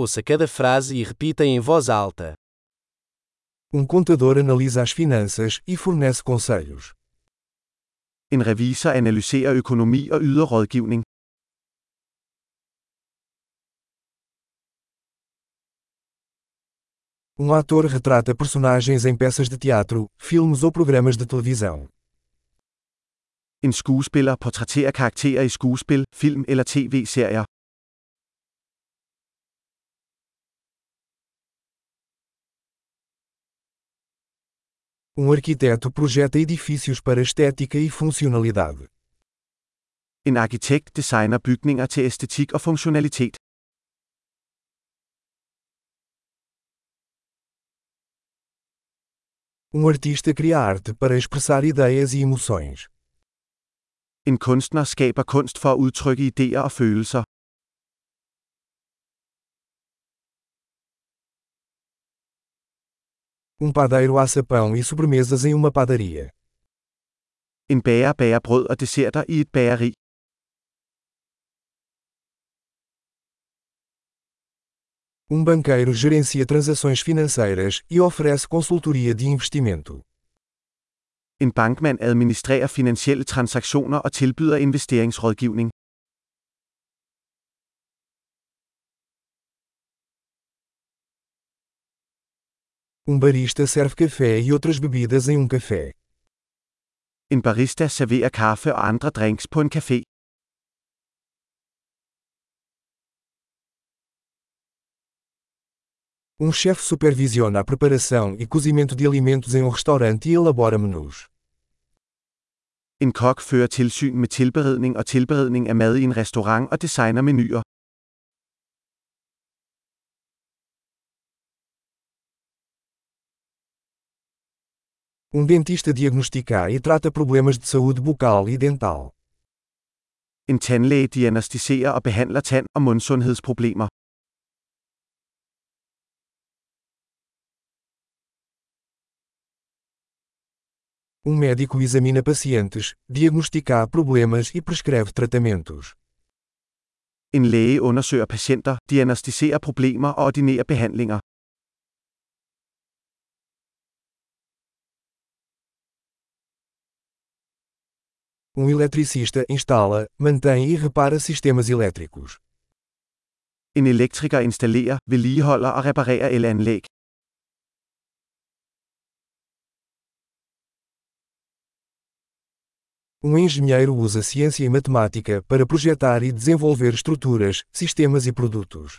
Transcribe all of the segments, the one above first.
Ouça cada frase e repita em voz alta. Um contador analisa as finanças e fornece conselhos. En revisor analyserer økonomi og yder rådgivning. Um ator retrata personagens em peças de teatro, filmes ou programas de televisão. En skuespiller portrætterer karakterer i skuespil, film eller tv-serier. Um arquiteto projeta edifícios para estética e funcionalidade. En arkitekt designer bygninger til æstetik og funktionalitet. Um artista cria arte para expressar ideias e emoções. En kunstner skaber kunst for at udtrykke idéer og følelser. Um padeiro assa pão e sobremesas em uma padaria. En bager bager brød og desserter i et bageri. Um banqueiro gerencia transações financeiras e oferece consultoria de investimento. En bankmand administrerer finansielle transaktioner og tilbyder investeringsrådgivning. Um barista serve café e outras bebidas em um café. En barista serverer kaffe og andre drinks på en café. Um chefe supervisiona a preparação e cozimento de alimentos em um restaurante e elabora menus. En kok fører tilsyn med tilberedning og tilberedning af mad i en restaurant og designer menuer. Um dentista diagnostica e trata problemas de saúde bucal e dental. En tandlæge diagnostiserer og behandler tand- og mundsundhedsproblemer. Um médico examina pacientes, diagnostica problemas e prescreve tratamentos. En læge undersøger patienter, diagnostiserer problemer og ordinerer behandlinger. Um eletricista instala, mantém e repara sistemas elétricos. En elektriker installerer, vedligeholder og reparerer elanlæg. Um engenheiro usa ciência e matemática para projetar e desenvolver estruturas, sistemas e produtos.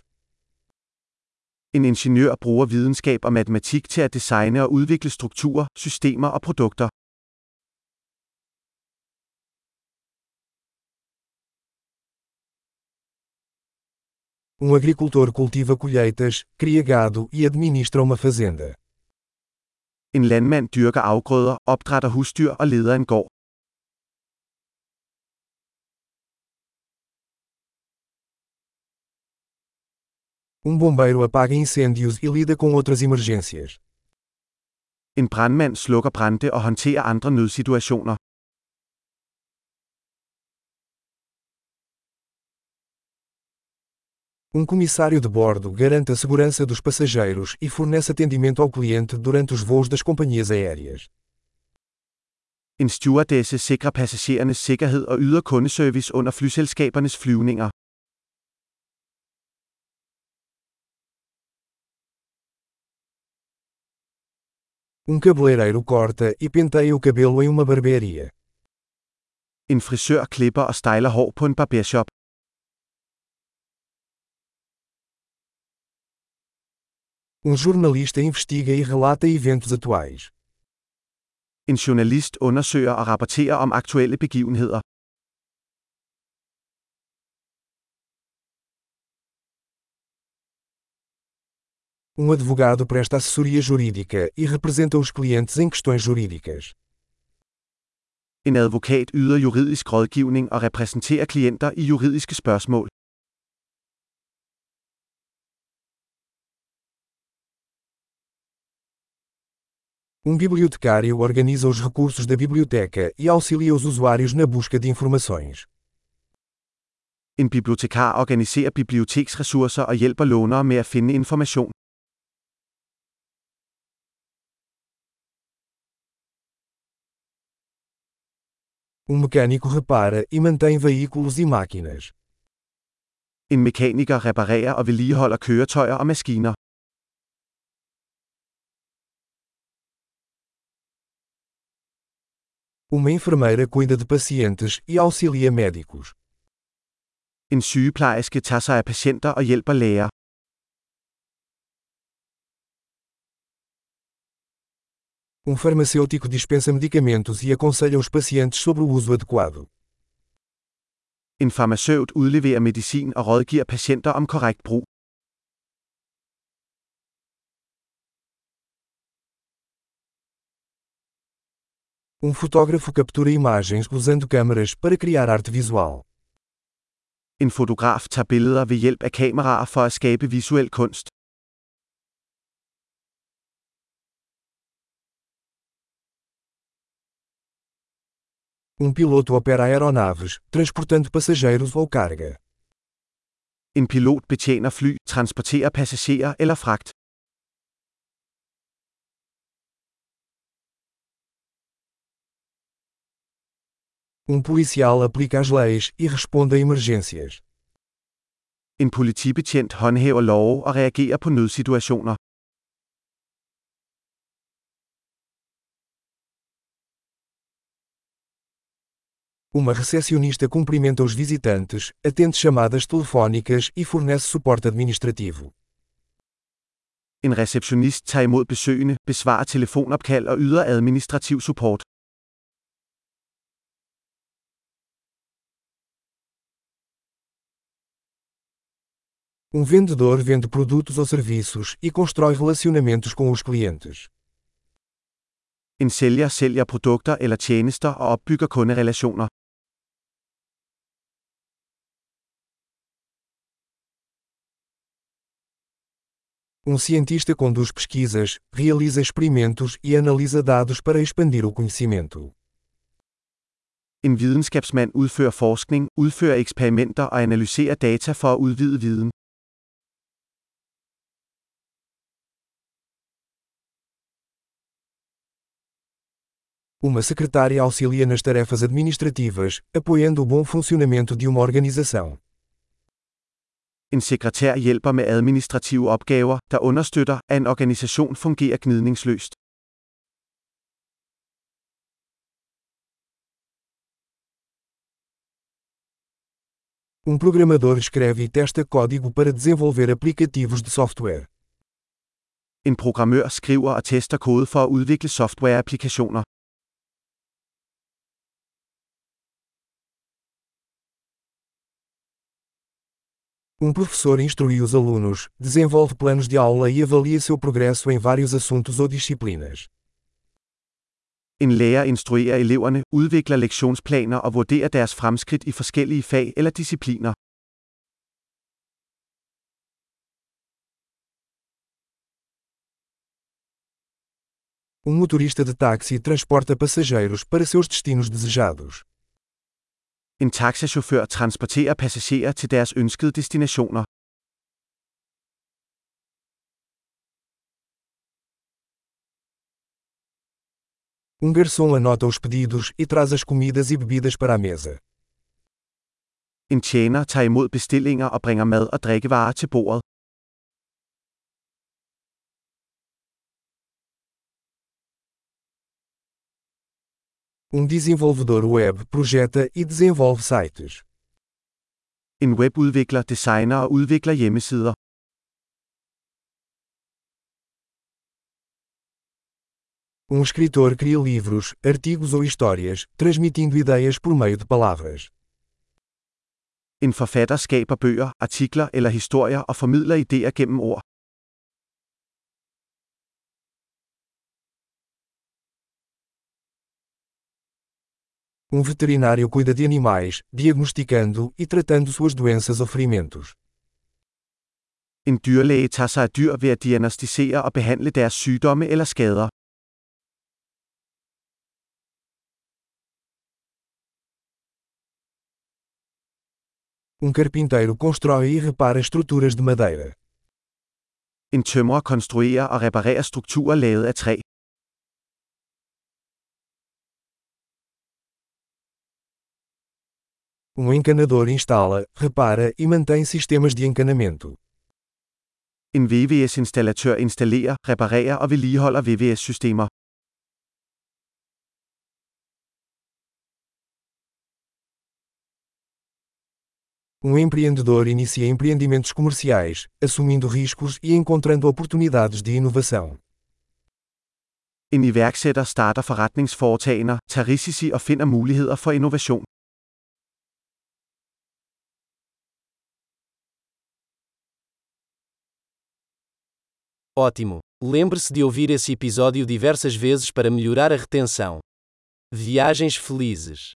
En ingeniør bruger videnskab og matematik til at designe og udvikle strukturer, systemer og produkter. Um agricultor cultiva colheitas, cria gado e administra uma fazenda. En landmand dyrker afgrøder, opdrætter husdyr og leder en gård. Um bombeiro apaga incêndios e lida com outras emergências. En brandmand slukker brande og håndterer andre nødsituationer. Um comissário de bordo garante a segurança dos passageiros e fornece atendimento ao cliente durante os voos das companhias aéreas. En stewardesse sikrer passagerernes sikkerhed og yder kundeservice under flyselskabernes flyvninger. Um cabeleireiro corta e penteia o cabelo em uma barbearia. En frisør klipper og styler hår på en barbershop. Um jornalista investiga e relata eventos atuais. En journalist undersøger og rapporterer om aktuelle begivenheder. Um advogado presta assessoria jurídica e representa os clientes em questões jurídicas. En advokat yder juridisk rådgivning og repræsenterer klienter i juridiske spørgsmål. Um bibliotecário organiza os recursos da biblioteca e auxilia os usuários na busca de informações. En bibliotekar organiserer biblioteksressourcer og hjælper lånere med at finde information. Um mecânico repara e mantém veículos e máquinas. En mekaniker reparerer og vedligeholder køretøjer og maskiner. Uma enfermeira cuida de pacientes e auxilia médicos. En sygeplejerske tager sig af patienter og hjælper læger. Um farmacêutico dispensa medicamentos e aconselha os pacientes sobre o uso adequado. En farmaceut udleverer medicin og rådgiver patienter om korrekt brug. Um fotógrafo captura imagens usando câmeras para criar arte visual. En fotograf tager billeder ved hjælp af kameraer for at skabe visuel kunst. Um piloto opera aeronaves, transportando passageiros ou carga. En pilot betjener fly, transporterer passagerer eller fragt. Um policial aplica as leis e responde a emergências. En politibetjent håndhæver love og reagerer på nødsituationer. Uma recepcionista cumprimenta os visitantes, atende chamadas telefônicas e fornece suporte administrativo. En receptionist tager imod besøgende, besvarer telefonopkald og yder administrativ support. Um vendedor vende produtos ou serviços e constrói relacionamentos com os clientes. En sælger sælger produkter eller tjenester og opbygger kunderelationer. Um cientista conduz pesquisas, realiza experimentos e analisa dados para expandir o conhecimento. En videnskabsmand udfører forskning, udfører eksperimenter og analyserer data for at udvide viden. Uma secretária auxilia nas tarefas administrativas, apoiando o bom funcionamento de uma organização. En sekretær hjælper med administrative opgaver, der understøtter, at en organisation fungerer gnidningsløst. Um programador escreve e testa código para desenvolver aplicativos de software. En programmør skriver og tester kode for at udvikle softwareapplikationer. Um professor instrui os alunos, desenvolve planos de aula e avalia seu progresso em vários assuntos ou disciplinas. En lærer instruerer eleverne, udvikler lektionsplaner og vurderer deres fremskridt i forskellige fag eller discipliner. Um motorista de táxi transporta passageiros para seus destinos desejados. En taxachauffør transporterer passagerer til deres ønskede destinationer. Um garçom anota os pedidos e traz as comidas e bebidas para a mesa. En tjener tager imod bestillinger og bringer mad og drikkevarer til bordet. Um desenvolvedor web projeta e desenvolve sites. En webudvikler designer og udvikler hjemmesider. Um escritor cria livros, artigos ou histórias, transmitindo ideias por meio de palavras. En forfatter skaber bøger, artikler eller historier og formidler idéer gennem ord. Um veterinário cuida de animais, diagnosticando e tratando suas doenças ou ferimentos. En dyrlæge tager sig af dyr ved at diagnostisere og behandle deres sygdomme eller skader. Um carpinteiro constrói e repara estruturas de madeira. En tømrer konstruerer og reparerer strukturer lavet af træ. Um encanador instala, repara e mantém sistemas de encanamento. En VVS-installatør installerer, reparerer og vedligeholder VVS-systemer. Um empreendedor inicia empreendimentos comerciais, assumindo riscos e encontrando oportunidades de inovação. En iværksætter starter forretningsforetagender, tager risici og finder muligheder for innovation. Ótimo! Lembre-se de ouvir esse episódio diversas vezes para melhorar a retenção. Viagens felizes!